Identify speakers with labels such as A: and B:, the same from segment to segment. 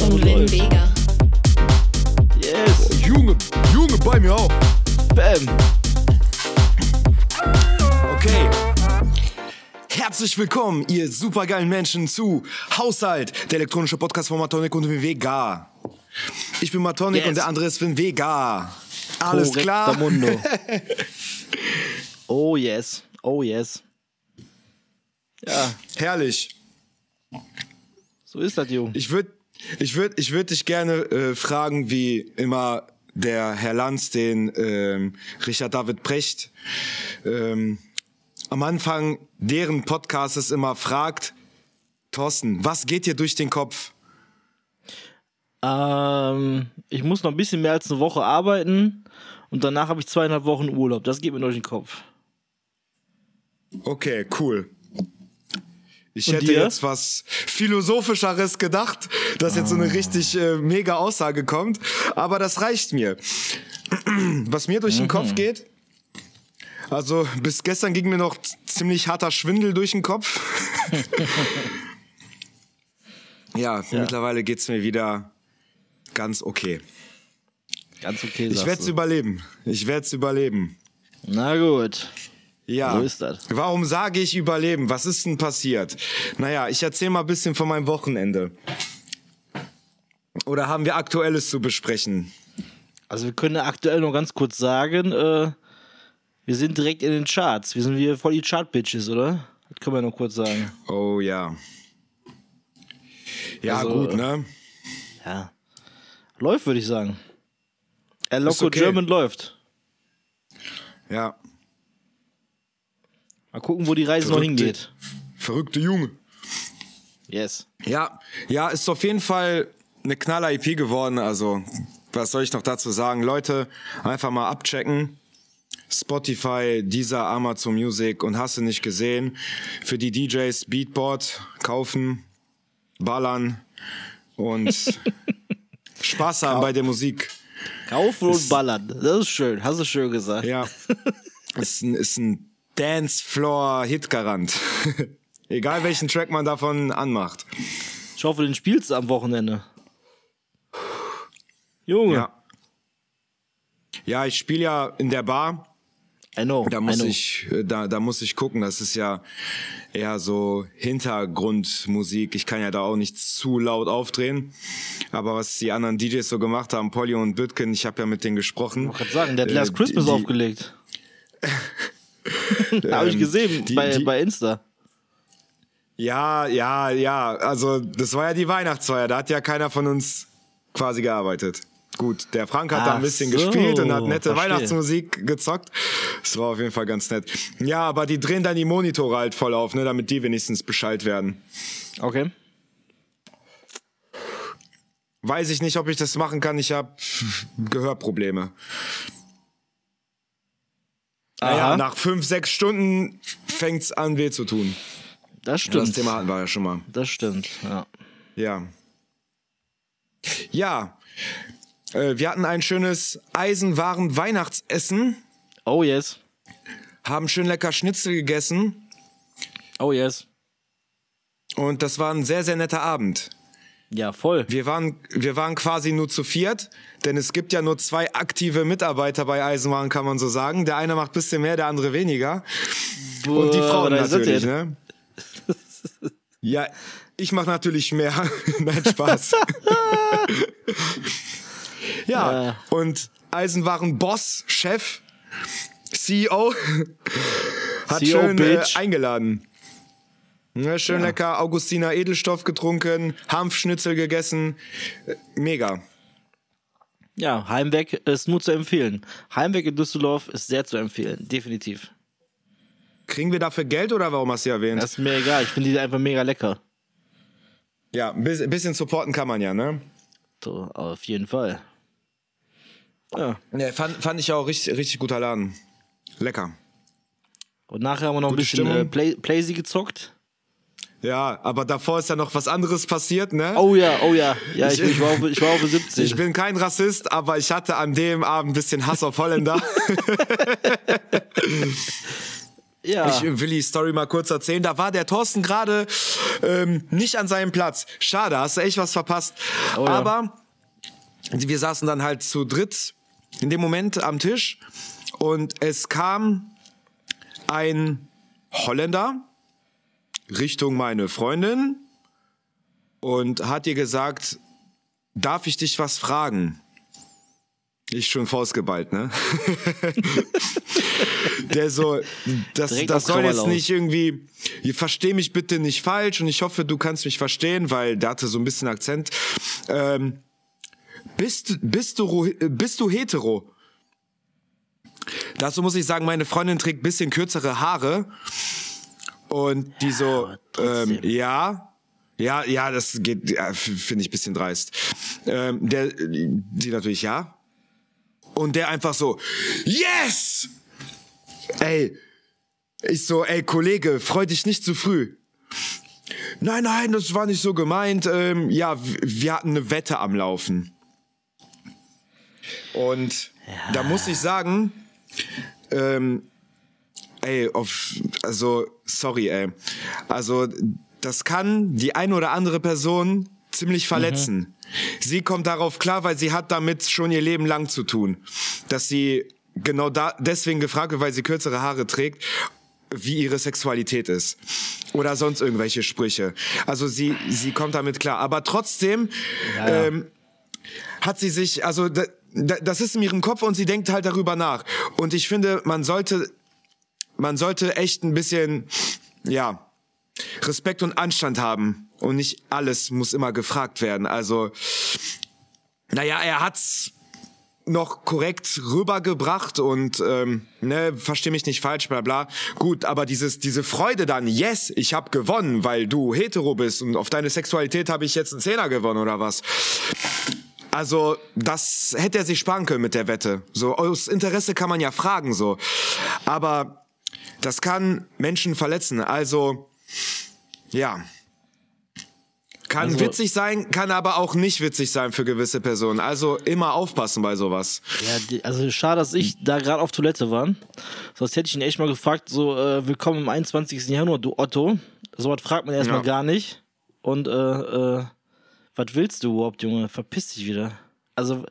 A: und Vin Vega.
B: Yes.
C: Junge, Junge, bei mir auch.
B: Bam.
C: Okay. Herzlich willkommen, ihr supergeilen Menschen zu Haushalt, der elektronische Podcast von Matonic und Vega. Ich bin Matonic
B: Yes.
C: und der andere ist Vin Vega. Alles klar?
B: Mundo. Oh yes. Oh yes. Ja,
C: Herrlich.
B: so ist das, Junge.
C: Ich würde ich würd, ich würd dich gerne äh, fragen, wie immer der Herr Lanz den ähm, Richard David Precht ähm, am Anfang deren Podcastes immer fragt, Thorsten, was geht dir durch den Kopf?
B: Ähm, ich muss noch ein bisschen mehr als eine Woche arbeiten und danach habe ich zweieinhalb Wochen Urlaub. Das geht mir durch den Kopf.
C: Okay, cool. Ich
B: Und
C: hätte
B: dir?
C: jetzt was philosophischeres gedacht, dass jetzt so eine richtig äh, mega Aussage kommt, aber das reicht mir. Was mir durch den Kopf geht, also bis gestern ging mir noch ziemlich harter Schwindel durch den Kopf. ja, mittlerweile geht's mir wieder ganz okay.
B: Ganz okay,
C: Ich werde es überleben. Ich werde es überleben.
B: Na gut.
C: Ja.
B: So ist das.
C: Warum sage ich überleben? Was ist denn passiert? Naja, ich erzähle mal ein bisschen von meinem Wochenende. Oder haben wir Aktuelles zu besprechen?
B: Also wir können aktuell noch ganz kurz sagen, äh, wir sind direkt in den Charts. Wir sind hier voll die Chart-Bitches, oder? Das können wir noch kurz sagen.
C: Oh ja. Ja,
B: Also,
C: gut, ne?
B: Ja. Läuft, würde ich sagen. Er Loco
C: okay.
B: German läuft.
C: Ja.
B: Mal gucken, wo die Reise noch
C: Verrückte-
B: hingeht.
C: Verrückte Junge.
B: Yes.
C: Ja, ja, ist auf jeden Fall eine knaller EP geworden. Also, was soll ich noch dazu sagen? Leute, einfach mal abchecken. Spotify, dieser Amazon Music und hast du nicht gesehen. Für die DJs Beatboard kaufen, ballern und Spaß haben bei der Musik.
B: Kaufen und ballern. Das ist schön. Hast du schön gesagt.
C: Ja, ist ein, ist ein Dancefloor-Hitgarant. Egal welchen Track man davon anmacht.
B: Ich hoffe, den spielst du am Wochenende. Junge.
C: Ja. Ja, ich spiele ja in der Bar.
B: I know.
C: Da
B: I
C: muss
B: know.
C: ich, äh, da, da muss ich gucken. Das ist ja eher so Hintergrundmusik. Ich kann ja da auch nicht zu laut aufdrehen. Aber was die anderen DJs so gemacht haben, Polly und Bütken, ich habe ja mit denen gesprochen.
B: Ich wollte gerade sagen, der hat
C: Äh,
B: Last Christmas
C: die-
B: aufgelegt. Habe ich
C: Ähm,
B: gesehen
C: die-
B: bei,
C: die-
B: bei Insta.
C: Ja, ja, ja. Also das war ja die Weihnachtsfeier. Da hat ja keiner von uns quasi gearbeitet. Gut, der Frank hat da
B: Ach
C: ein bisschen
B: so,
C: gespielt und hat nette
B: verstehe.
C: Weihnachtsmusik gezockt. Das war auf jeden Fall ganz nett. Ja, aber die drehen dann die Monitore halt voll auf, ne, damit die wenigstens Bescheid werden.
B: Okay.
C: Weiß ich nicht, ob ich das machen kann. Ich habe Gehörprobleme. Naja, nach fünf, sechs Stunden fängt's an, weh zu tun.
B: Das
C: Das
B: stimmt.
C: Thema hatten wir ja schon mal.
B: Das stimmt, ja.
C: Ja. Ja. Äh, wir hatten ein schönes Eisenwaren-Weihnachtsessen,
B: Oh yes.
C: haben schön lecker Schnitzel gegessen
B: Oh yes.
C: und das war ein sehr, sehr netter Abend.
B: Ja, voll.
C: Wir waren, wir waren quasi nur zu viert, denn es gibt ja nur zwei aktive Mitarbeiter bei Eisenwaren, kann man so sagen. Der eine macht bisschen mehr, der andere weniger. Und die
B: Boah,
C: Frauen natürlich, ne? Ja, ich mache natürlich mehr. Nein, Spaß. ja,
B: Ja.
C: und Eisenwaren-Boss, Chef, CEO hat
B: CEO,
C: schön äh, eingeladen. Ne, schön lecker Augustiner Edelstoff getrunken, Hanfschnitzel gegessen. Äh, Mega.
B: Ja, Heimweg ist nur zu empfehlen. Heimweg in Düsseldorf ist sehr zu empfehlen, definitiv.
C: Kriegen wir dafür Geld oder warum hast du erwähnt?
B: Das ist mir egal, ich finde die einfach mega lecker.
C: ja, ein bisschen bisschen supporten kann man ja, ne?
B: So, auf jeden Fall. Ja.
C: Ne, fand, fand ich auch richtig, richtig guter Laden. Lecker.
B: Und nachher haben wir noch ein
C: Gute
B: bisschen
C: Stimmung.
B: äh, Play Playsy gezockt.
C: Ja, aber davor ist ja noch was anderes passiert, ne?
B: Oh ja, oh ja. Ja, ich,
C: Ich-
B: war, auf, ich war auf 70.
C: Ich bin kein Rassist, aber ich hatte an dem Abend ein bisschen Hass auf Holländer.
B: Ja.
C: Ich will die Story mal kurz erzählen. Da war der Thorsten gerade ähm, nicht an seinem Platz. Schade, hast du echt was verpasst.
B: Oh ja.
C: Aber wir saßen dann halt zu dritt in dem Moment am Tisch und es kam ein Holländer Richtung meine Freundin und hat ihr gesagt, darf ich dich was fragen? Ich schon faustgeballt, ne? Der so, das,
B: Direkt
C: das soll jetzt nicht irgendwie, ihr versteh mich bitte nicht falsch und ich hoffe, du kannst mich verstehen, weil der hatte so ein bisschen Akzent. Ähm, bist, bist, du, bist du hetero? Dazu muss ich sagen, meine Freundin trägt bisschen kürzere Haare und die so, ähm, ja, ja, ja, das geht, ja, finde ich bisschen dreist. Ähm, der, die natürlich ja. Und der einfach so, yes! Ey, ich so, ey, Kollege, freu dich nicht zu früh. Nein, nein, das war nicht so gemeint. Ähm, ja, wir hatten eine Wette am Laufen. Und da muss ich sagen, ähm, ey, auf, also, sorry, ey. Also, das kann die eine oder andere Person ziemlich verletzen. Sie kommt darauf klar, weil sie hat damit schon ihr Leben lang zu tun. Dass sie genau da, deswegen gefragt wird, weil sie kürzere Haare trägt, wie ihre Sexualität ist. Oder sonst irgendwelche Sprüche. Also sie, sie kommt damit klar. Aber trotzdem, ähm, hat sie sich, also da, da, das ist in ihrem Kopf und sie denkt halt darüber nach. Und ich finde, man sollte, man sollte echt ein bisschen, ja, Respekt und Anstand haben. Und nicht alles muss immer gefragt werden. Also, naja, er hat's noch korrekt rübergebracht und ähm, ne, versteh mich nicht falsch, bla bla. Gut, aber dieses diese Freude dann, yes, ich hab gewonnen, weil du hetero bist und auf deine Sexualität habe ich jetzt einen Zehner gewonnen oder was. Also, das hätte er sich sparen können mit der Wette. So, aus Interesse kann man ja fragen, so. Aber das kann Menschen verletzen. Also, ja. Kann
B: Also-
C: witzig sein, kann aber auch nicht witzig sein für gewisse Personen. Also immer aufpassen bei sowas.
B: Ja, die, also schade, dass ich da gerade auf Toilette war. Sonst hätte ich ihn echt mal gefragt, so, äh, willkommen im 21. Jahrhundert, du Otto. So was fragt man erstmal
C: Ja.
B: gar nicht. Und, äh, äh, was willst du überhaupt, Junge? Verpiss dich wieder. Also,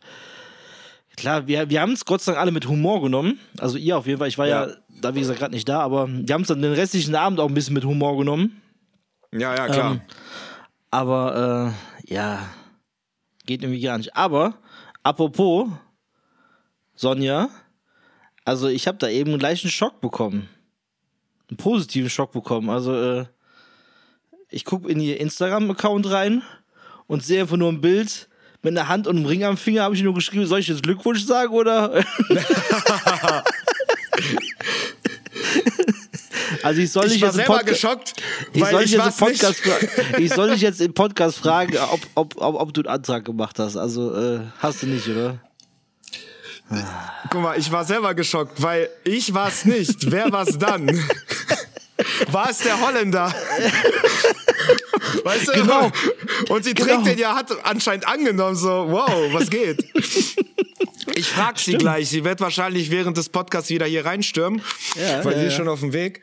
B: klar, wir, wir haben es Gott sei Dank alle mit Humor genommen. Also ihr auf jeden Fall. Ich war ja,
C: Ja.
B: Da, wie gesagt, gerade nicht da, aber wir haben es dann den restlichen Abend auch ein bisschen mit Humor genommen.
C: Ja, ja, klar.
B: Ähm, Aber äh, ja, geht irgendwie gar nicht. Aber apropos Sonja, also ich habe da eben gleich einen Schock bekommen. Einen positiven Schock bekommen. Also äh, ich gucke in ihr Instagram-Account rein und sehe einfach nur ein Bild mit einer Hand und einem Ring am Finger. Habe ich nur geschrieben, soll ich jetzt Glückwunsch sagen oder? also ich soll
C: ich war
B: jetzt
C: selber
B: Podca-
C: geschockt,
B: ich soll,
C: ich
B: dich jetzt Podcast ich soll dich jetzt im Podcast fragen, ob, ob, ob, ob du einen Antrag gemacht hast. Also äh, hast du nicht, oder?
C: Guck mal, ich war selber geschockt, weil ich war's nicht. Wer war's dann? War es der Holländer? Weißt du?
B: Genau.
C: Und sie
B: Genau.
C: trägt den ja, hat anscheinend angenommen, so, wow, was geht? Ich frag sie gleich. Sie wird wahrscheinlich während des Podcasts wieder hier reinstürmen,
B: Ja,
C: weil
B: ja,
C: sie ist
B: ja.
C: schon auf dem Weg.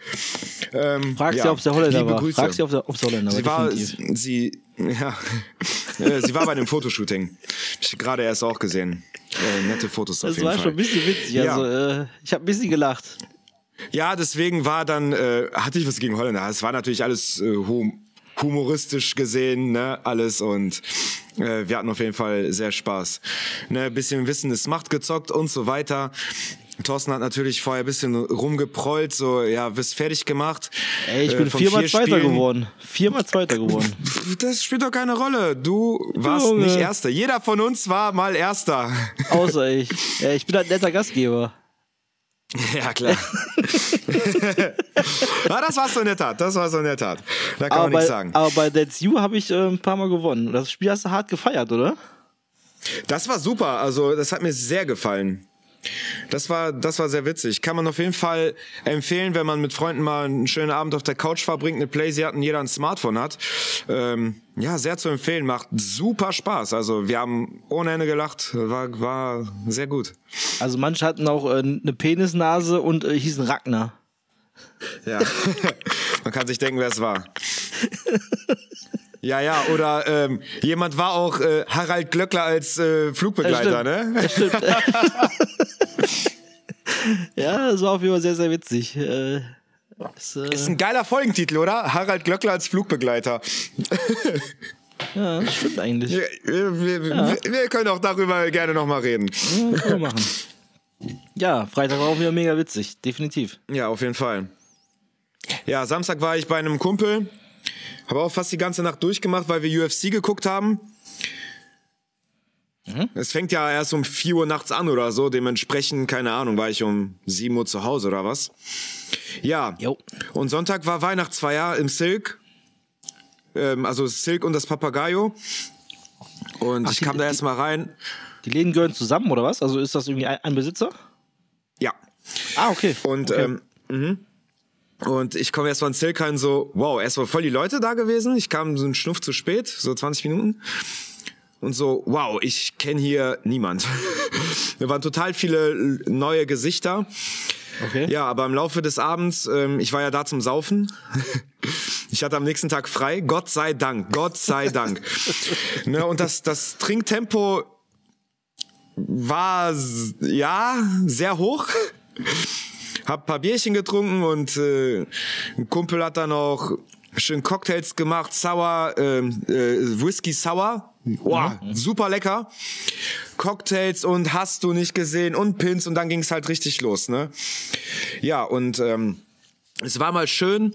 C: Ähm,
B: Frag
C: ja,
B: sie, ob der Holländer
C: liebe
B: war.
C: Grüße.
B: Frag sie, ob der- ob der Holländer
C: Sie
B: war.
C: war,
B: definitiv.
C: sie, ja, Äh, sie war bei einem Fotoshooting. Hab Ich gerade erst auch gesehen. Äh, nette Fotos auf
B: Das
C: jeden
B: war
C: Fall.
B: schon ein bisschen witzig.
C: Ja.
B: Also äh, ich habe ein bisschen gelacht.
C: Ja, deswegen war dann, äh, hatte ich was gegen Holländer. Es war natürlich alles äh, hum humoristisch gesehen, ne, alles und äh, wir hatten auf jeden Fall sehr Spaß. Ne, bisschen Wissen ist Macht gezockt und so weiter. Thorsten hat natürlich vorher ein bisschen rumgeprollt, so, ja, bist fertig gemacht.
B: Ey, ich
C: Äh,
B: bin viermal
C: vier
B: Zweiter
C: Spielen-
B: geworden. Viermal Zweiter geworden.
C: Das spielt doch keine Rolle. Du warst
B: Junge.
C: nicht Erster. Jeder von uns war mal Erster.
B: Außer ich. Ja, ich bin halt ein netter Gastgeber.
C: Ja, klar. ja, das war so in der Tat. Das war so in der Tat. Da kann
B: Aber
C: man nichts sagen.
B: aber bei That's You habe ich äh, ein paar Mal gewonnen. Das Spiel hast du hart gefeiert, oder?
C: Das war super. Also, das hat mir sehr gefallen. Das war, das war sehr witzig. Kann man auf jeden Fall empfehlen, wenn man mit Freunden mal einen schönen Abend auf der Couch verbringt, eine Playsee und jeder ein Smartphone hat. Ähm, ja, sehr zu empfehlen. Macht super Spaß. Also, wir haben ohne Ende gelacht. War, war sehr gut.
B: Also manche hatten auch äh, eine Penisnase und äh, hießen Ragnar.
C: Ja. Man kann sich denken, wer es war. Ja, ja, oder ähm, jemand war auch äh, Harald Glöckler als äh, Flugbegleiter, ne?
B: Das stimmt. ja, das war auf jeden Fall sehr, sehr witzig. Äh, das, äh,
C: Ist ein geiler Folgentitel, oder? Harald Glöckler als Flugbegleiter.
B: ja, das stimmt eigentlich.
C: Wir, wir, wir, wir können auch darüber gerne nochmal reden.
B: Ja, können wir machen. Ja, Freitag war auch wieder mega witzig, definitiv.
C: Ja, auf jeden Fall. Ja, Samstag war ich bei einem Kumpel. Habe auch fast die ganze Nacht durchgemacht, weil wir UFC geguckt haben. Es fängt ja erst um 4 Uhr nachts an oder so. Dementsprechend, keine Ahnung, war ich um 7 Uhr zu Hause oder was. Ja.
B: Jo.
C: Und Sonntag war Weihnachtsfeier im Silk. Ähm, also Silk und das Papagayo. Und ich
B: die-
C: kam da
B: die-
C: erstmal rein.
B: Die Läden gehören zusammen, oder was? Also ist das irgendwie ein, ein Besitzer?
C: Ja.
B: Ah, okay.
C: Und,
B: okay.
C: ähm, mhm. und ich komme erst mal ins Silk rein, so, wow, erst mal voll die Leute da gewesen. Ich kam so einen Schnuff zu spät, so 20 Minuten. Und so, wow, ich kenne hier niemand. da waren total viele neue Gesichter.
B: okay.
C: Ja, aber im Laufe des Abends, ähm, ich war ja da zum Saufen. Ich hatte am nächsten Tag frei. Gott sei Dank, Gott sei Dank. ne, und das, das Trinktempo war, ja, sehr hoch. Hab ein paar Bierchen getrunken und äh, ein Kumpel hat dann auch schön Cocktails gemacht, Sour, ähm, äh, Whisky Sour. Wow, super lecker. Cocktails und hast du nicht gesehen und Pins und dann ging es halt richtig los, ne? Ja, und ähm, es war mal schön,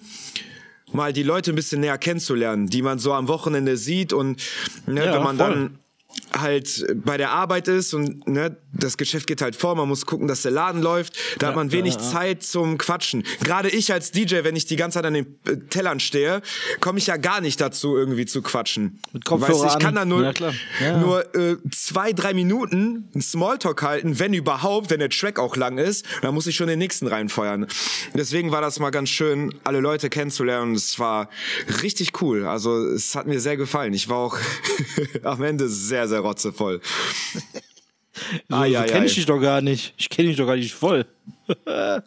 C: mal die Leute ein bisschen näher kennenzulernen, die man so am Wochenende sieht und ne,
B: Ja,
C: wenn man
B: voll.
C: dann halt bei der Arbeit ist und ne, das Geschäft geht halt vor, man muss gucken, dass der Laden läuft, da hat man wenig
B: ja, ja.
C: Zeit zum Quatschen. Gerade ich als DJ, wenn ich die ganze Zeit an den äh, Tellern stehe, komme ich ja gar nicht dazu, irgendwie zu quatschen.
B: Mit Kopfhörer
C: weißt ich kann da nur,
B: Ja. Ja.
C: nur äh, zwei, drei Minuten einen Smalltalk halten, wenn überhaupt, wenn der Track auch lang ist, dann muss ich schon den nächsten reinfeuern. Deswegen war das mal ganz schön, alle Leute kennenzulernen. Es war richtig cool. Also es hat mir sehr gefallen. Ich war auch am Ende sehr, sehr rotzevoll.
B: So,
C: Ai,
B: so
C: ai,
B: kenne
C: ai.
B: ich dich doch gar nicht. Ich kenne dich doch gar nicht voll.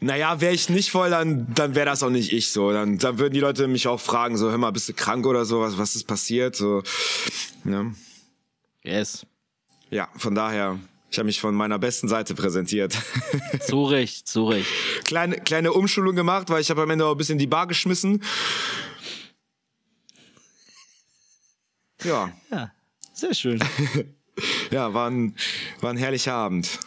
C: Naja, wäre ich nicht voll, dann, dann wäre das auch nicht ich so. Dann, dann würden die Leute mich auch fragen, so, hör mal, bist du krank oder so, was, was ist passiert? So, ne?
B: Yes.
C: Ja, von daher, ich habe mich von meiner besten Seite präsentiert.
B: Zu Recht, zu Recht.
C: kleine, kleine Umschulung gemacht, weil ich habe am Ende auch ein bisschen die Bar geschmissen. Ja,
B: Ja, sehr schön.
C: ja, war ein, war ein herrlicher Abend.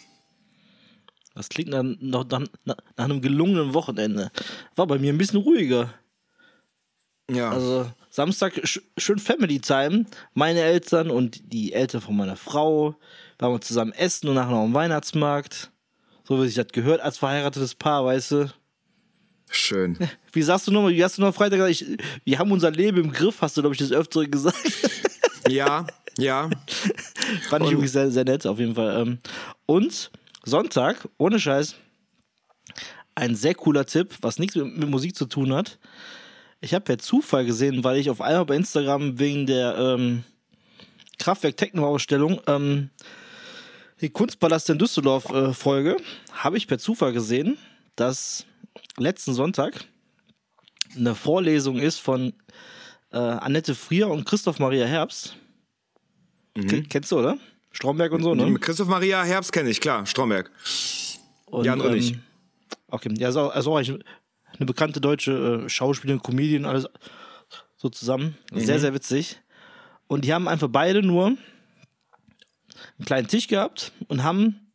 B: Das klingt dann nach, nach, nach einem gelungenen Wochenende. War bei mir ein bisschen ruhiger.
C: Ja,
B: Also Samstag sch schön Family Time. Meine Eltern und die Eltern von meiner Frau waren wir zusammen essen und nachher noch am Weihnachtsmarkt. So wie sich das gehört als verheiratetes Paar, weißt du.
C: schön.
B: Wie sagst du nochmal, wie hast du noch Freitag gesagt, ich, wir haben unser Leben im Griff, hast du, glaube ich, das Öfteren gesagt.
C: Ja, ja.
B: Fand ich übrigens sehr, sehr nett, auf jeden Fall. Ähm, Und Sonntag, ohne Scheiß, ein sehr cooler Tipp, was nichts mit, mit Musik zu tun hat. Ich habe per Zufall gesehen, weil ich auf einmal bei Instagram wegen der ähm, Kraftwerk Techno-Ausstellung ähm, die Kunstpalast in Düsseldorf äh, Folge, habe ich per Zufall gesehen, dass letzten Sonntag eine Vorlesung ist von äh, Annette Frier und Christoph Maria Herbst. Ken- Kennst du, oder? Stromberg und so, ne?
C: Christoph Maria Herbst kenne ich, klar, Stromberg.
B: Und,
C: Die andere nicht.
B: Okay, ja, also auch eine bekannte deutsche äh, Schauspielerin, Comedian, alles so zusammen.
C: Mhm.
B: Sehr, sehr witzig. Und die haben einfach beide nur einen kleinen Tisch gehabt und haben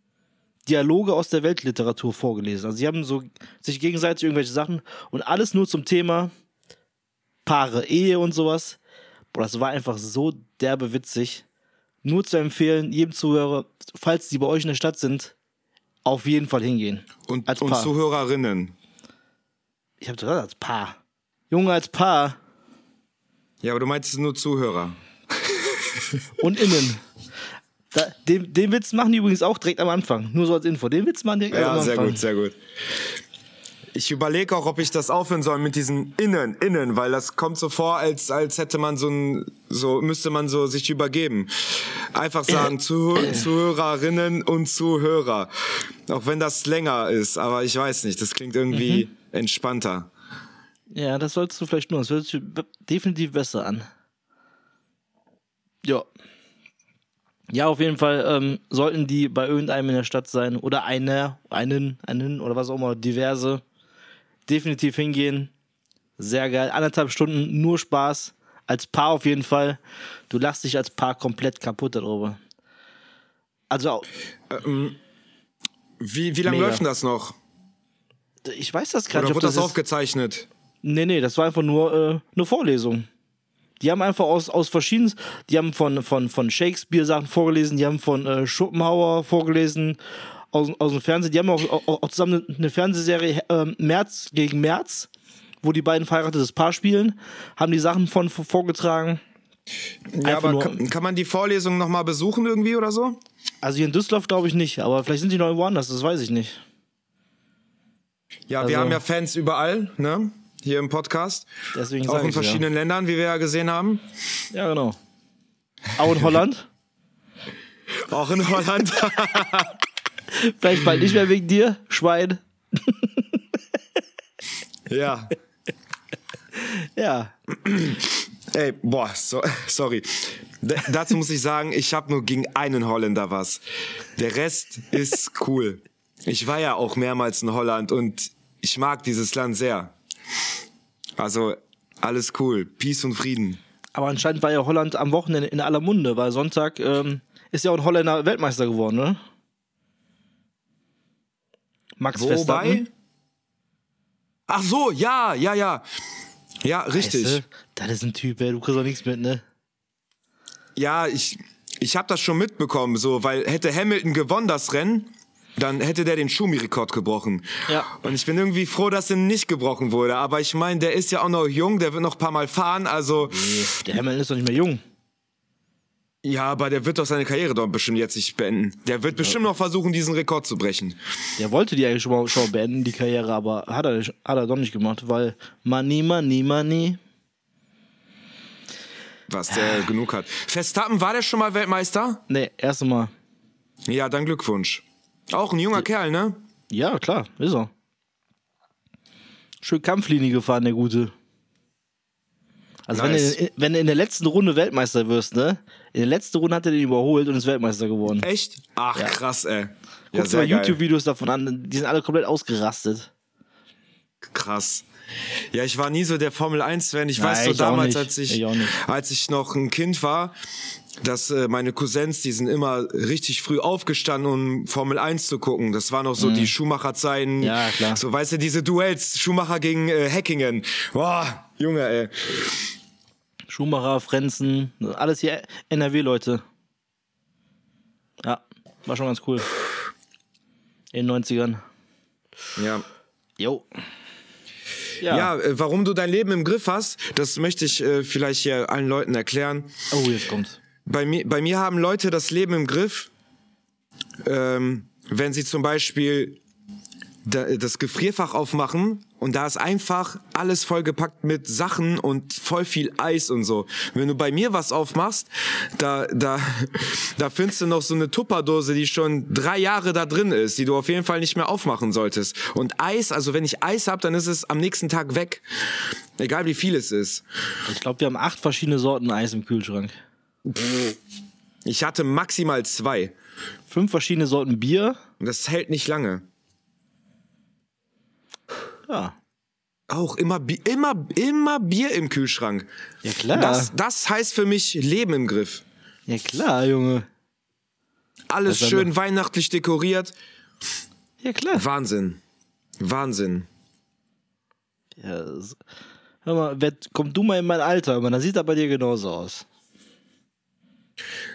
B: Dialoge aus der Weltliteratur vorgelesen. Also sie haben so sich gegenseitig irgendwelche Sachen und alles nur zum Thema Paare, Ehe und sowas. Boah, das war einfach so derbe witzig. Nur zu empfehlen, jedem Zuhörer, falls die bei euch in der Stadt sind, auf jeden Fall hingehen.
C: Und,
B: Als
C: und
B: Paar.
C: Zuhörerinnen.
B: Ich habe gesagt, als Paar. Junge als Paar
C: Ja, aber du meinst nur Zuhörer.
B: und innen. Da, den, den Witz machen die übrigens auch direkt am Anfang. Nur so als Info. Den Witz machen die direkt am
C: Ja,
B: Anfang.
C: sehr gut, sehr gut. Ich überlege auch, ob ich das aufhören soll mit diesen Innen, Innen, weil das kommt so vor, als, als hätte man so ein, so müsste man so sich übergeben. Einfach sagen, Zuh Zuhörerinnen und Zuhörer. Auch wenn das länger ist, aber ich weiß nicht, das klingt irgendwie mhm. entspannter.
B: Ja, das solltest du vielleicht nur. Das hört sich definitiv besser an. Ja. Ja, auf jeden Fall ähm, sollten die bei irgendeinem in der Stadt sein oder einer, einen, einen oder was auch immer, diverse. Definitiv hingehen. Sehr geil. Anderthalb Stunden nur Spaß. Als Paar auf jeden Fall. Du lachst dich als Paar komplett kaputt darüber. Also.
C: Ähm, wie wie lange läuft denn das noch?
B: Ich weiß das gerade
C: nicht. Oder wurde das, das aufgezeichnet?
B: Nee, nee, das war einfach nur äh, eine Vorlesung. Die haben einfach aus, aus verschiedenen, die haben von, von, von Shakespeare Sachen vorgelesen, die haben von äh, Schopenhauer vorgelesen, aus, aus dem Fernsehen. Die haben auch, auch, auch zusammen eine Fernsehserie äh, März gegen März, wo die beiden verheiratetes Paar spielen, haben die Sachen von vorgetragen.
C: Ja, aber kann, kann, man die Vorlesung nochmal besuchen irgendwie oder so?
B: Also hier in Düsseldorf glaube ich nicht, aber vielleicht sind die noch woanders, das weiß ich nicht.
C: Ja, also, wir haben ja Fans überall, ne? hier im Podcast. Deswegen Auch in verschiedenen ja. Ländern, wie wir ja gesehen haben.
B: Ja, genau. Auch in Holland?
C: Auch in Holland.
B: Vielleicht bald nicht mehr wegen dir, Schwein.
C: ja.
B: Ja.
C: Ey, boah, so, sorry. D dazu muss ich sagen, ich habe nur gegen einen Holländer was. Der Rest ist cool. Ich war ja auch mehrmals in Holland und ich mag dieses Land sehr. Also alles cool, Peace und Frieden.
B: Aber anscheinend war ja Holland am Wochenende in aller Munde, weil Sonntag ähm, ist ja auch ein Holländer Weltmeister geworden, ne?
C: Max Wobei? Verstappen. Ach so, ja, ja, ja. Ja, richtig. Weißt du,
B: das ist ein Typ, ey, du kriegst auch nichts mit, ne?
C: Ja, ich, ich habe das schon mitbekommen, so, weil hätte Hamilton gewonnen das Rennen, dann hätte der den Schumi-Rekord gebrochen.
B: Ja.
C: Und ich bin irgendwie froh, dass er nicht gebrochen wurde. Aber ich meine, der ist ja auch noch jung, der wird noch ein paar Mal fahren, also.
B: Nee, der Hamilton ist doch nicht mehr jung.
C: Ja, aber der wird doch seine Karriere doch bestimmt jetzt nicht beenden. Der wird bestimmt noch versuchen, diesen Rekord zu brechen.
B: Der wollte die eigentlich schon mal, schon beenden, die Karriere, aber hat er, hat er doch nicht gemacht, weil Money, Money, Money.
C: Was der genug hat. Verstappen, war der schon mal Weltmeister?
B: Nee, erste Mal.
C: Ja, dann Glückwunsch. Auch ein junger Kerl, ne?
B: Ja, klar, ist er. Schön Kampflinie gefahren, der Gute. Also nice. wenn, du, wenn du in der letzten Runde Weltmeister wirst, ne? In der letzten Runde hat er den überholt und ist Weltmeister geworden.
C: Echt? Ach, ja. krass, ey.
B: Ja, Guck dir mal YouTube-Videos davon an, die sind alle komplett ausgerastet.
C: Krass. Ja, ich war nie so der Formel 1-Fan. Ich Nein, weiß so ich damals, als ich, ich als ich noch ein Kind war, dass äh, meine Cousins, die sind immer richtig früh aufgestanden, um Formel 1 zu gucken. Das war noch so mhm. die Schumacher-Zeiten.
B: Ja, klar.
C: So, weißt du, diese Duells, Schumacher gegen äh, Hackingen. Boah, Junge, ey.
B: Schumacher, Frenzen, alles hier NRW-Leute. Ja, war schon ganz cool. In den 90ern.
C: Ja.
B: Jo.
C: Ja. ja, äh, warum du dein Leben im Griff hast, das möchte ich äh, vielleicht hier allen Leuten erklären.
B: Oh, jetzt kommt's
C: bei mir, bei mir haben Leute das Leben im Griff, ähm, wenn sie zum Beispiel das Gefrierfach aufmachen und da ist einfach alles vollgepackt mit Sachen und voll viel Eis und so. Wenn du bei mir was aufmachst, da, da, da findest du noch so eine Tupperdose, die schon drei Jahre da drin ist, die du auf jeden Fall nicht mehr aufmachen solltest. Und Eis, also wenn ich Eis hab, dann ist es am nächsten Tag weg. Egal wie viel es ist.
B: Ich glaube, wir haben acht verschiedene Sorten Eis im Kühlschrank.
C: Ich hatte maximal zwei.
B: Fünf verschiedene Sorten Bier.
C: Und das hält nicht lange.
B: Ja.
C: Auch immer, immer, immer Bier im Kühlschrank.
B: Ja, klar.
C: Das, das heißt für mich Leben im Griff.
B: Ja, klar, Junge.
C: Alles schön noch... weihnachtlich dekoriert.
B: Ja, klar.
C: Wahnsinn. Wahnsinn.
B: Ja, hör mal, komm du mal in mein Alter, man, dann sieht er bei dir genauso aus.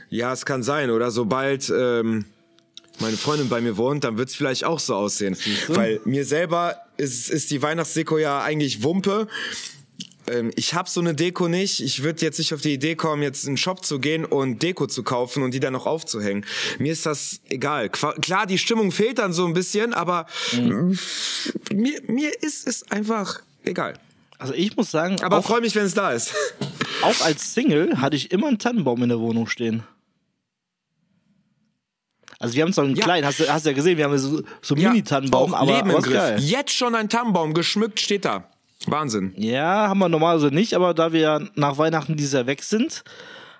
C: Ja, es kann sein. Oder sobald ähm, meine Freundin bei mir wohnt, dann wird es vielleicht auch so aussehen. Weil mir selber ist, ist die Weihnachtsdeko ja eigentlich Wumpe. ähm, ich habe so eine Deko nicht. Ich würde jetzt nicht auf die Idee kommen, jetzt in den Shop zu gehen und Deko zu kaufen und die dann noch aufzuhängen. Mir ist das egal. Klar, die Stimmung fehlt dann so ein bisschen, aber
B: Mhm.
C: mir, mir ist es einfach egal.
B: Also ich muss sagen,
C: Aber freue mich, wenn es da ist.
B: auch als Single hatte ich immer einen Tannenbaum in der Wohnung stehen. Also wir haben zwar einen
C: Ja.
B: kleinen, hast du hast du ja gesehen, wir haben so, so Mini-Tannenbaum,
C: auch
B: aber,
C: Leben im Griff.
B: geil.
C: Jetzt schon ein Tannenbaum, geschmückt steht da. Wahnsinn.
B: Ja, haben wir normalerweise nicht, aber da wir ja nach Weihnachten dieses Jahr weg sind,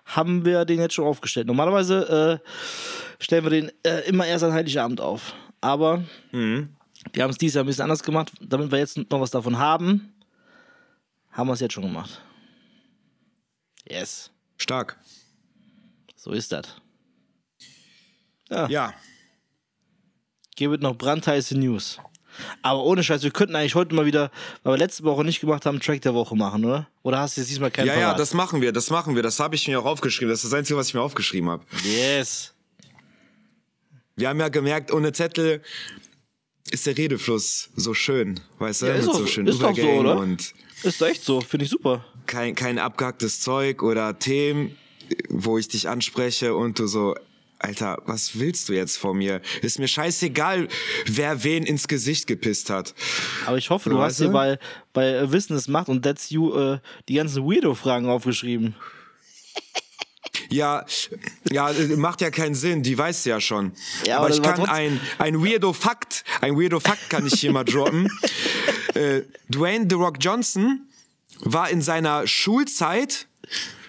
B: haben wir den jetzt schon aufgestellt. Normalerweise äh, stellen wir den äh, immer erst an Heiligabend auf. Aber
C: Mhm.
B: wir haben es dieses Jahr ein bisschen anders gemacht, damit wir jetzt noch was davon haben. Haben wir es jetzt schon gemacht. Yes,
C: Stark.
B: so ist das.
C: Ja.
B: Gibt noch brandheiße News. Aber ohne Scheiß, wir könnten eigentlich heute mal wieder, weil wir letzte Woche nicht gemacht haben, Track der Woche machen, oder? Oder hast du jetzt diesmal keinen
C: Ja, ja,
B: parat?
C: das machen wir, das machen wir. Das habe ich mir auch aufgeschrieben. Das ist das Einzige, was ich mir aufgeschrieben habe.
B: Yes.
C: Wir haben ja gemerkt, ohne Zettel ist der Redefluss so schön, weißt du,
B: Ja, ist
C: mit
B: doch-
C: so schönen
B: ist doch so, oder?
C: und
B: Ist echt so, finde ich super.
C: kein, kein abgehacktes Zeug oder Themen, wo ich dich anspreche und du so, Alter, was willst du jetzt von mir? Ist mir scheißegal, wer wen ins Gesicht gepisst hat.
B: Aber ich hoffe,
C: So,
B: du hast dir
C: du?
B: bei, bei äh, Wissen es macht und That's You äh, die ganzen Weirdo-Fragen aufgeschrieben.
C: Ja, ja, äh, macht ja keinen Sinn, die weißt du ja schon.
B: Ja,
C: aber
B: aber
C: ich kann ein, ein weirdo Fakt, ein weirdo Fakt kann ich hier mal droppen. äh, Dwayne The Rock Johnson war in seiner Schulzeit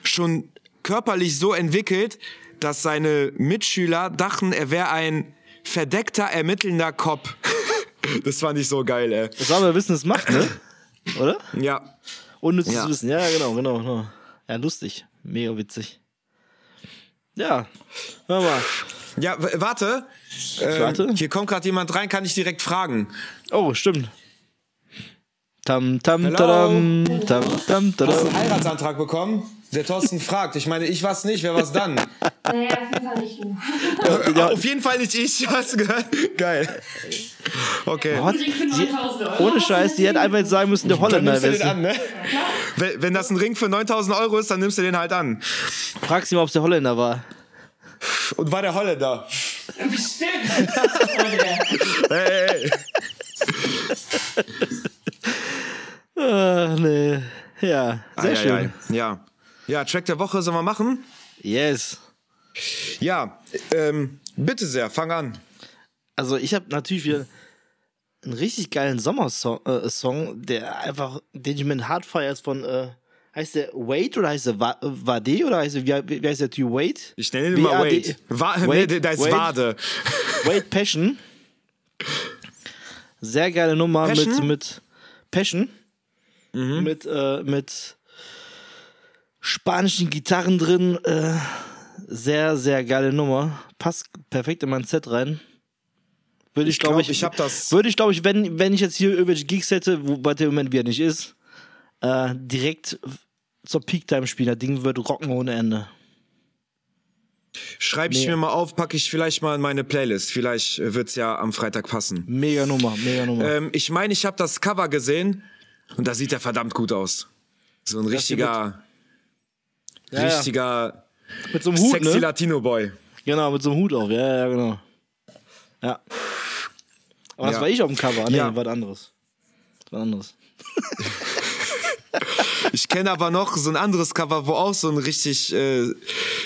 C: schon körperlich so entwickelt, dass seine Mitschüler dachten, er wäre ein verdeckter, ermittelnder Cop. das fand ich so geil, ey.
B: Das war bei Wissen es macht, ne? Oder?
C: Ja.
B: Unnützes
C: Ja.
B: Wissen. Ja, genau, genau, genau. Ja, lustig. Mega witzig. Ja, hör mal.
C: Ja, warte. Ähm,
B: warte.
C: Hier kommt gerade jemand rein, kann ich direkt fragen.
B: Oh, stimmt. Tam, tam,
C: Hello?
B: tadam, tam, tam,
C: Hast du
B: tadam.
C: einen Heiratsantrag bekommen? Der Thorsten fragt. Ich meine, ich war's nicht, wer war's dann?
A: Naja, auf jeden Fall nicht du.
B: Ja.
C: Auf jeden Fall nicht ich, hast du gehört? Geil. Okay.
B: What?
A: Ring für
B: Die,
A: 9000 Euro.
B: ohne Scheiß, die hätte einfach jetzt sagen müssen, der Holländer
C: nimmst du den
B: wäre
C: an, ne? Wenn, wenn das ein Ring für 9000 Euro ist, dann nimmst du den halt an.
B: Frag sie mal, ob es der Holländer war.
C: Und war der Holländer.
A: Bestimmt.
C: Hey, hey.
B: Ah, nee. Ja, sehr
C: Ei,
B: schön.
C: ei, ei. Ja. Ja, Track der Woche sollen wir machen?
B: Yes.
C: Ja, ähm, bitte sehr, fang an.
B: Also ich habe natürlich wieder einen richtig geilen Sommersong, äh, Song, der einfach, den ich mit hart feiere, ist von, äh, heißt der Wade oder heißt der Wa- Wade oder heißt der, wie, wie heißt der Typ Wade?
C: Ich nenne ihn mal
B: W-A-D-
C: Wade. Wa
B: Wade,
C: nee, da ist
B: Wade.
C: Wade.
B: Wade Passion. Sehr geile Nummer mit,
C: Passion?
B: mit Passion. Mit, äh, mit spanischen Gitarren drin. Äh, sehr, sehr geile Nummer. Passt perfekt in mein Set rein. Würde ich,
C: Ich
B: glaube
C: glaub,
B: ich,
C: ich hab das-
B: Würde ich, glaube ich, wenn, wenn ich jetzt hier irgendwelche Gigs hätte, wobei der Moment wie er nicht ist, äh, direkt zur Peak-Time spielen. Das Ding wird rocken ohne Ende.
C: Schreibe ich mir mal auf, packe ich vielleicht mal in meine Playlist. Vielleicht äh, wird's ja am Freitag passen.
B: Mega Nummer, mega Nummer.
C: Ähm, ich meine, ich habe das Cover gesehen und da sieht er verdammt gut aus. So ein richtiger,
B: Ja, ja.
C: richtiger
B: Mit so einem Hut,
C: sexy
B: ne?
C: Latino-Boy.
B: Genau, mit so einem Hut auf. Ja, ja, genau. Ja. Aber das
C: Ja.
B: war ich auf dem Cover. Nee,
C: Ja.
B: war was anderes. Das war was anderes.
C: Ich kenne aber noch so ein anderes Cover, wo auch so ein richtig äh,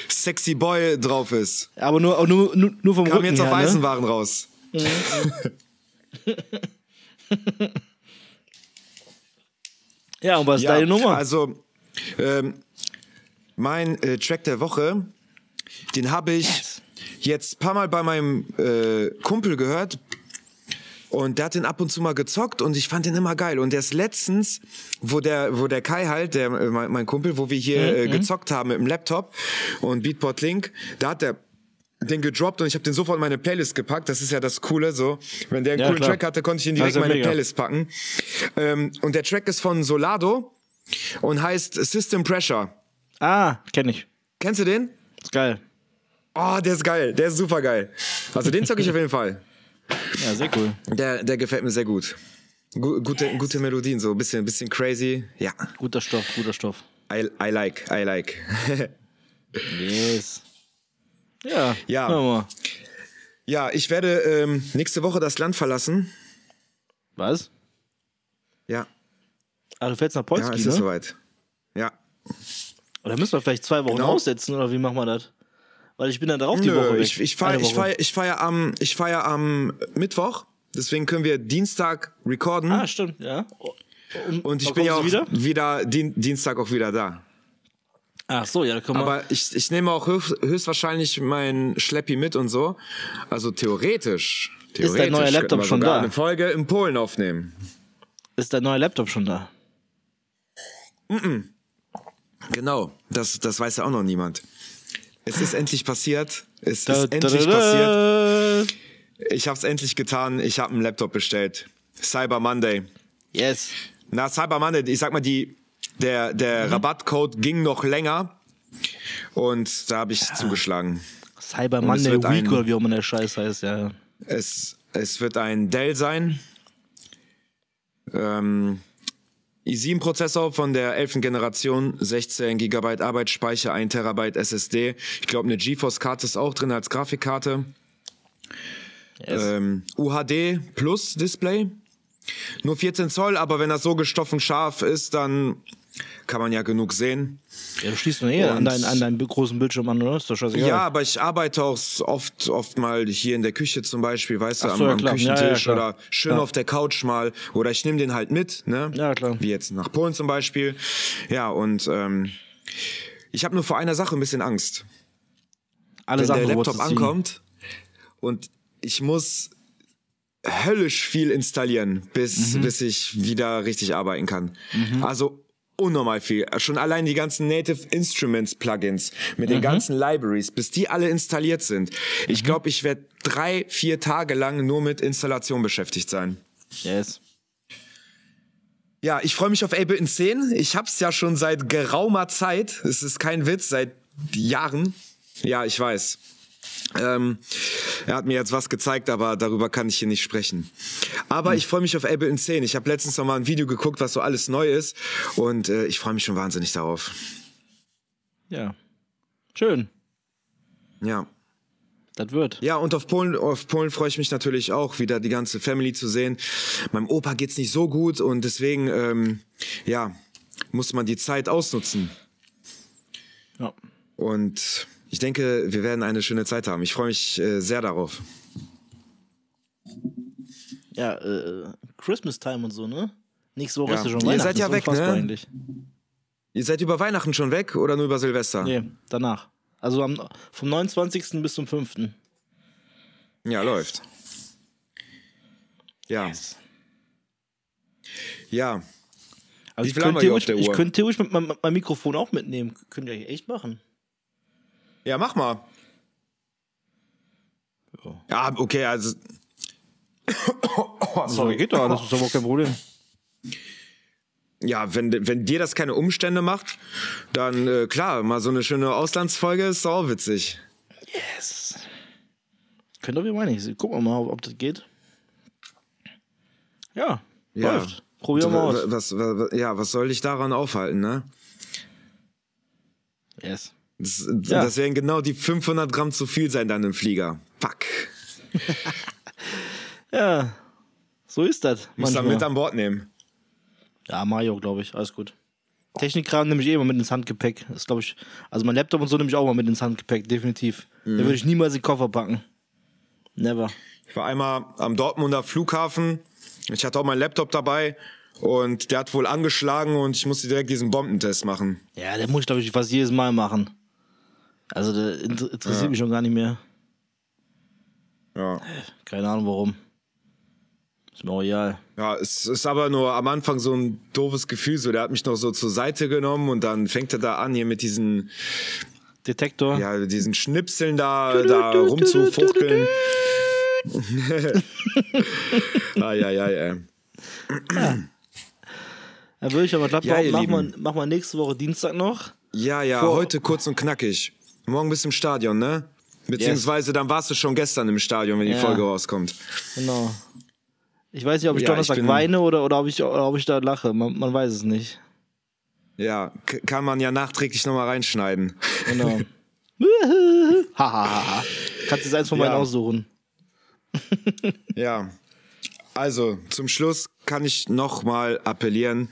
C: sexy Boy drauf ist.
B: Aber nur, nur, nur, nur vom
C: Kam
B: Rücken
C: jetzt auf
B: her, ne?
C: Eisenwaren raus.
B: Ja, und was ist deine Nummer?
C: Also, ähm, mein äh, Track der Woche, den habe ich
B: Yes.
C: jetzt ein paar Mal bei meinem äh, Kumpel gehört. Und der hat den ab und zu mal gezockt und ich fand den immer geil. Und der ist letztens, wo der, wo der Kai halt, der, äh, mein, mein Kumpel, wo wir hier
B: Mhm,
C: äh, gezockt haben mit dem Laptop und Beatport Link, da hat der den gedroppt und ich habe den sofort in meine Playlist gepackt. Das ist ja das Coole, so. Wenn der einen
B: Ja,
C: coolen
B: klar.
C: Track hatte, konnte ich ihn direkt in meine
B: mega.
C: Playlist packen. Ähm, und der Track ist von Solado und heißt System Pressure.
B: Ah, kenn ich.
C: Kennst du den?
B: Ist geil.
C: Oh, der ist geil. Der ist super geil. Also den zocke ich auf jeden Fall.
B: Ja, sehr cool.
C: Der, der gefällt mir sehr gut. Gu gute, gute Melodien, so ein bisschen, bisschen crazy. Ja,
B: Guter Stoff, guter Stoff.
C: I, I like, I like.
B: Yes. Ja,
C: Ja. ja, ich werde ähm, nächste Woche das Land verlassen.
B: Was?
C: Ja,
B: Ah, du fährst nach
C: ja,
B: Polski,
C: es ist
B: ne?
C: soweit. Ja.
B: Oder müssen wir vielleicht zwei Wochen
C: Genau.
B: aussetzen, oder wie machen wir das? Weil ich bin dann darauf die Woche weg.
C: ich, ich feiere ich feier, ich feier am, ich feier am Mittwoch. Deswegen können wir Dienstag recorden.
B: Ah, stimmt, ja.
C: und ich
B: wann
C: bin ja auch
B: du
C: wieder, Dien Dienstag auch wieder da.
B: Ach so, ja, da können wir.
C: Aber ich, ich nehme auch höchst, höchstwahrscheinlich mein Schleppi mit und so. Also theoretisch. theoretisch
B: dein neuer Laptop schon da?
C: Eine Folge in Polen aufnehmen.
B: ist dein neuer Laptop schon da?
C: Genau. Das, das weiß ja auch noch niemand. Es ist endlich passiert. Es
B: Da,
C: ist endlich
B: da,
C: passiert.
B: da.
C: Ich habe es endlich getan. Ich habe einen Laptop bestellt. Cyber Monday.
B: Yes.
C: Na, Cyber Monday, ich sag mal, die, der,
B: Mhm.
C: der Rabattcode ging noch länger. Und da habe ich zugeschlagen.
B: Cyber Monday Week
C: ein-
B: oder wie auch immer der Scheiß heißt, ja.
C: Es, es wird ein Dell sein. Ähm, i7-Prozessor von der 11. Generation, 16 GB Arbeitsspeicher, 1 TB SSD. Ich glaube, eine GeForce-Karte ist auch drin als Grafikkarte.
B: Yes.
C: Ähm, UHD Plus Display. Nur 14 Zoll, aber wenn das so gestoffen scharf ist, dann kann man ja genug sehen.
B: ja, du schließt nur eh an deinen, an deinen großen Bildschirm an, oder? Ist doch scheißegal.
C: Ja, aber ich arbeite auch oft, oft mal hier in der Küche zum Beispiel, weißt du,
B: so,
C: am,
B: ja,
C: am.
B: Ja, ja,
C: Küchentisch
B: klar.
C: oder schön
B: Ja.
C: auf der Couch mal. Oder ich nehme den halt mit, ne?
B: Ja, klar.
C: Wie jetzt nach Polen zum Beispiel. Ja, und ähm, ich habe nur vor einer Sache ein bisschen Angst.
B: Alle
C: Wenn
B: Sachen
C: der Laptop ankommt und ich muss höllisch viel installieren, bis,
B: Mhm.
C: bis ich wieder richtig arbeiten kann. Also unnormal viel. Schon allein die ganzen Native Instruments Plugins mit
B: Mhm.
C: den ganzen Libraries, bis die alle installiert sind. Ich
B: Mhm.
C: glaube, ich werde drei, vier Tage lang nur mit Installation beschäftigt sein.
B: Yes.
C: Ja, ich freue mich auf Ableton 10. Ich hab's ja schon seit geraumer Zeit. Es ist kein Witz, seit Jahren. Ja, ich weiß. Ähm, er hat mir jetzt was gezeigt, aber darüber kann ich hier nicht sprechen. Aber ich freue mich auf Ableton 10. Ich habe letztens noch mal ein Video geguckt, was so alles neu ist. Und äh, ich freue mich schon wahnsinnig darauf.
B: Ja. Schön.
C: Ja.
B: Das wird.
C: Ja, und auf Polen, auf Polen freue ich mich natürlich auch, wieder die ganze Family zu sehen. Meinem Opa geht's nicht so gut und deswegen, ähm, ja, muss man die Zeit ausnutzen.
B: Ja.
C: Und ich denke, wir werden eine schöne Zeit haben. Ich freue mich äh, sehr darauf.
B: Ja, äh, Christmas Time und so, ne? Nächste Woche
C: Ja.
B: ist ja schon
C: Ihr
B: Weihnachten.
C: seid ja weg, ne?
B: Eigentlich.
C: Ihr seid über Weihnachten schon weg oder nur über Silvester?
B: Nee, danach. Also am, vom 29. bis zum 5.
C: Ja, läuft. Ja. Ja.
B: Also
C: Wie
B: ich könnte theoretisch, ich könnte theoretisch mit meinem, meinem Mikrofon auch mitnehmen. Könnt ihr echt machen.
C: Ja, mach mal. Ja, okay, also. oh,
B: Sorry, geht doch, das ist aber kein Problem.
C: Ja, wenn, wenn dir das keine Umstände macht, dann äh, klar, mal so eine schöne Auslandsfolge ist auch witzig.
B: Yes. Könnt ihr wie meine ich. Gucken wir mal, ob das geht. Ja,
C: Ja.
B: läuft. Probieren wir aus.
C: Was, was, ja, was soll dich daran aufhalten, ne?
B: Yes.
C: Das,
B: Ja.
C: das werden genau die 500 Gramm zu viel sein dann im Flieger. Fuck.
B: Ja, so ist das.
C: Muss dann
B: manchmal.
C: mit an Bord nehmen.
B: Ja, Mario, glaube ich. Alles gut. Technikkram nehme ich eh immer mit ins Handgepäck. Das glaube ich. Also mein Laptop und so nehme ich auch mal mit ins Handgepäck, definitiv. Den würde ich niemals in den Koffer packen. Never.
C: Ich war einmal am Dortmunder Flughafen. Ich hatte auch meinen Laptop dabei und der hat wohl angeschlagen und ich musste direkt diesen Bombentest machen.
B: Ja, der muss ich, glaube ich, fast jedes Mal machen. Also inter- interessiert mich schon gar nicht mehr.
C: Ja.
B: Keine Ahnung warum. Ist mir auch egal.
C: Ja, es ist aber nur am Anfang so ein doofes Gefühl. So, der hat mich noch so zur Seite genommen und dann fängt er da an, hier mit diesen,
B: Detektor.
C: ja, diesen Schnipseln da, da rumzufuchteln. ah, ja, ja, ja.
B: Dann würde ich aber glatt
C: Ja, ihr
B: behaupten, mach, mal,
C: Lieben.
B: mach mal nächste Woche Dienstag noch.
C: Ja, ja,
B: Vor-
C: heute kurz und knackig. Morgen bist du im Stadion, ne? Beziehungsweise dann warst du schon gestern im Stadion, wenn die
B: Ja.
C: Folge rauskommt.
B: Genau. Ich weiß nicht, ob ich
C: Ja,
B: Donnerstag
C: ich
B: weine oder, oder, ob ich, oder ob ich da lache. Man, man weiß es nicht.
C: Ja, kann man ja nachträglich nochmal reinschneiden.
B: Genau. Hahaha. Kannst jetzt eins von meinen
C: Ja.
B: aussuchen.
C: Ja. Also, zum Schluss kann ich nochmal appellieren.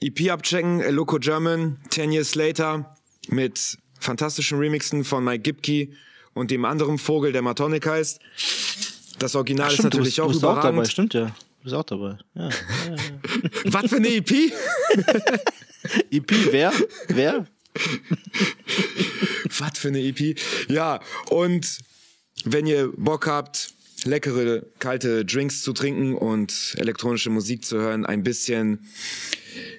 C: EP abchecken, A Loco German, 10 Years Later, mit fantastischen Remixen von Mike Gipke und dem anderen Vogel, der Matonic heißt. Das Original ist
B: Stimmt, du
C: natürlich
B: bist, du
C: auch
B: bist auch dabei. Stimmt ja. Du bist auch dabei. Ja.
C: Was für eine EP?
B: EP, wer? Wer?
C: Was für eine EP? Ja, und wenn ihr Bock habt, leckere, kalte Drinks zu trinken und elektronische Musik zu hören, ein bisschen,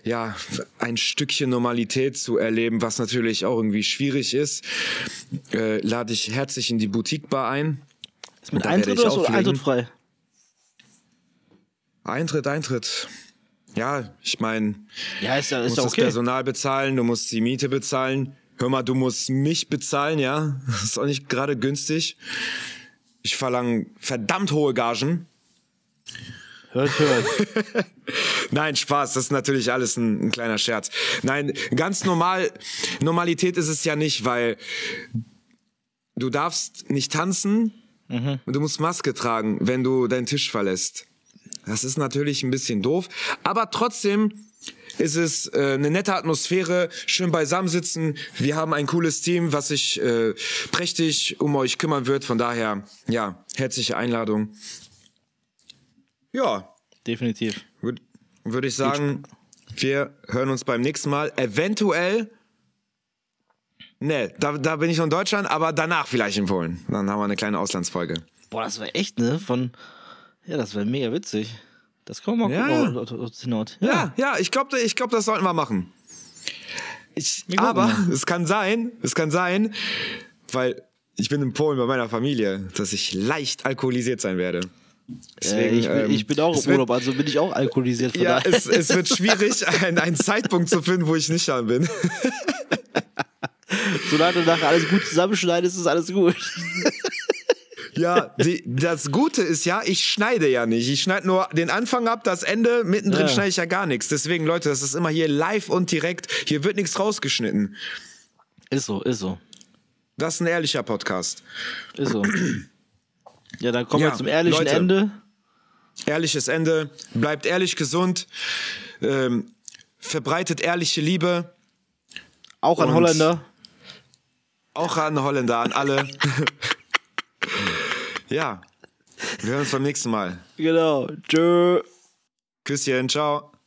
C: ja, ein Stückchen Normalität zu erleben, was natürlich auch irgendwie schwierig ist, äh, lade ich herzlich in die Boutique Bar ein.
B: Ist mit Eintritt oder so. Eintritt frei?
C: Eintritt, Eintritt. Ja, ich meine,
B: Ja, ist ja,
C: du
B: ist
C: musst
B: ja
C: das
B: okay.
C: Personal bezahlen, du musst die Miete bezahlen. Hör mal, du musst mich bezahlen, ja. Das ist auch nicht gerade günstig. Ich verlange verdammt hohe Gagen.
B: Hört, hört.
C: Nein, Spaß, das ist natürlich alles ein, ein kleiner Scherz. Nein, ganz normal, Normalität ist es ja nicht, weil du darfst nicht tanzen und du musst Maske tragen, wenn du deinen Tisch verlässt. Das ist natürlich ein bisschen doof, aber trotzdem ist es äh, eine nette Atmosphäre, schön beisammensitzen. Wir haben ein cooles Team, was sich äh, prächtig um euch kümmern wird. Von daher, ja, herzliche Einladung. Ja,
B: Definitiv.
C: Würde würd ich sagen, wir hören uns beim nächsten Mal. Eventuell, ne, da, da bin ich noch in Deutschland, aber danach vielleicht in Polen. Dann haben wir eine kleine Auslandsfolge.
B: Boah, das wäre echt, ne? Von. Ja, das wäre mega witzig. Das können wir mal
C: Ja,
B: gucken.
C: ja. Ja, ja, ich glaube, ich glaub, das sollten wir machen. Ich, aber
B: mal.
C: es kann sein, es kann sein, weil ich bin in Polen bei meiner Familie, dass ich leicht alkoholisiert sein werde.
B: Äh, ich, bin, ich bin auch im Urlaub, also bin ich auch alkoholisiert. Von
C: Ja, es, es wird schwierig, einen, einen Zeitpunkt zu finden, wo ich nüchtern bin.
B: Solange du nachher alles gut zusammenschneidest, ist alles gut.
C: Ja, die, das Gute ist ja, ich schneide ja nicht. Ich schneide nur den Anfang ab, das Ende, mittendrin
B: Ja.
C: schneide ich ja gar nichts. Deswegen, Leute, das ist immer hier live und direkt. Hier wird nichts rausgeschnitten.
B: Ist so, ist so.
C: Das ist ein ehrlicher Podcast.
B: Ist so. Ja, dann kommen
C: Ja,
B: wir zum ehrlichen
C: Leute.
B: Ende.
C: Ehrliches Ende. Bleibt ehrlich gesund. Ähm, verbreitet ehrliche Liebe.
B: Auch an
C: Und-
B: Holländer.
C: Auch an Holländer, an alle. ja. Wir hören uns beim nächsten Mal.
B: Genau. Tschö.
C: Küsschen, ciao.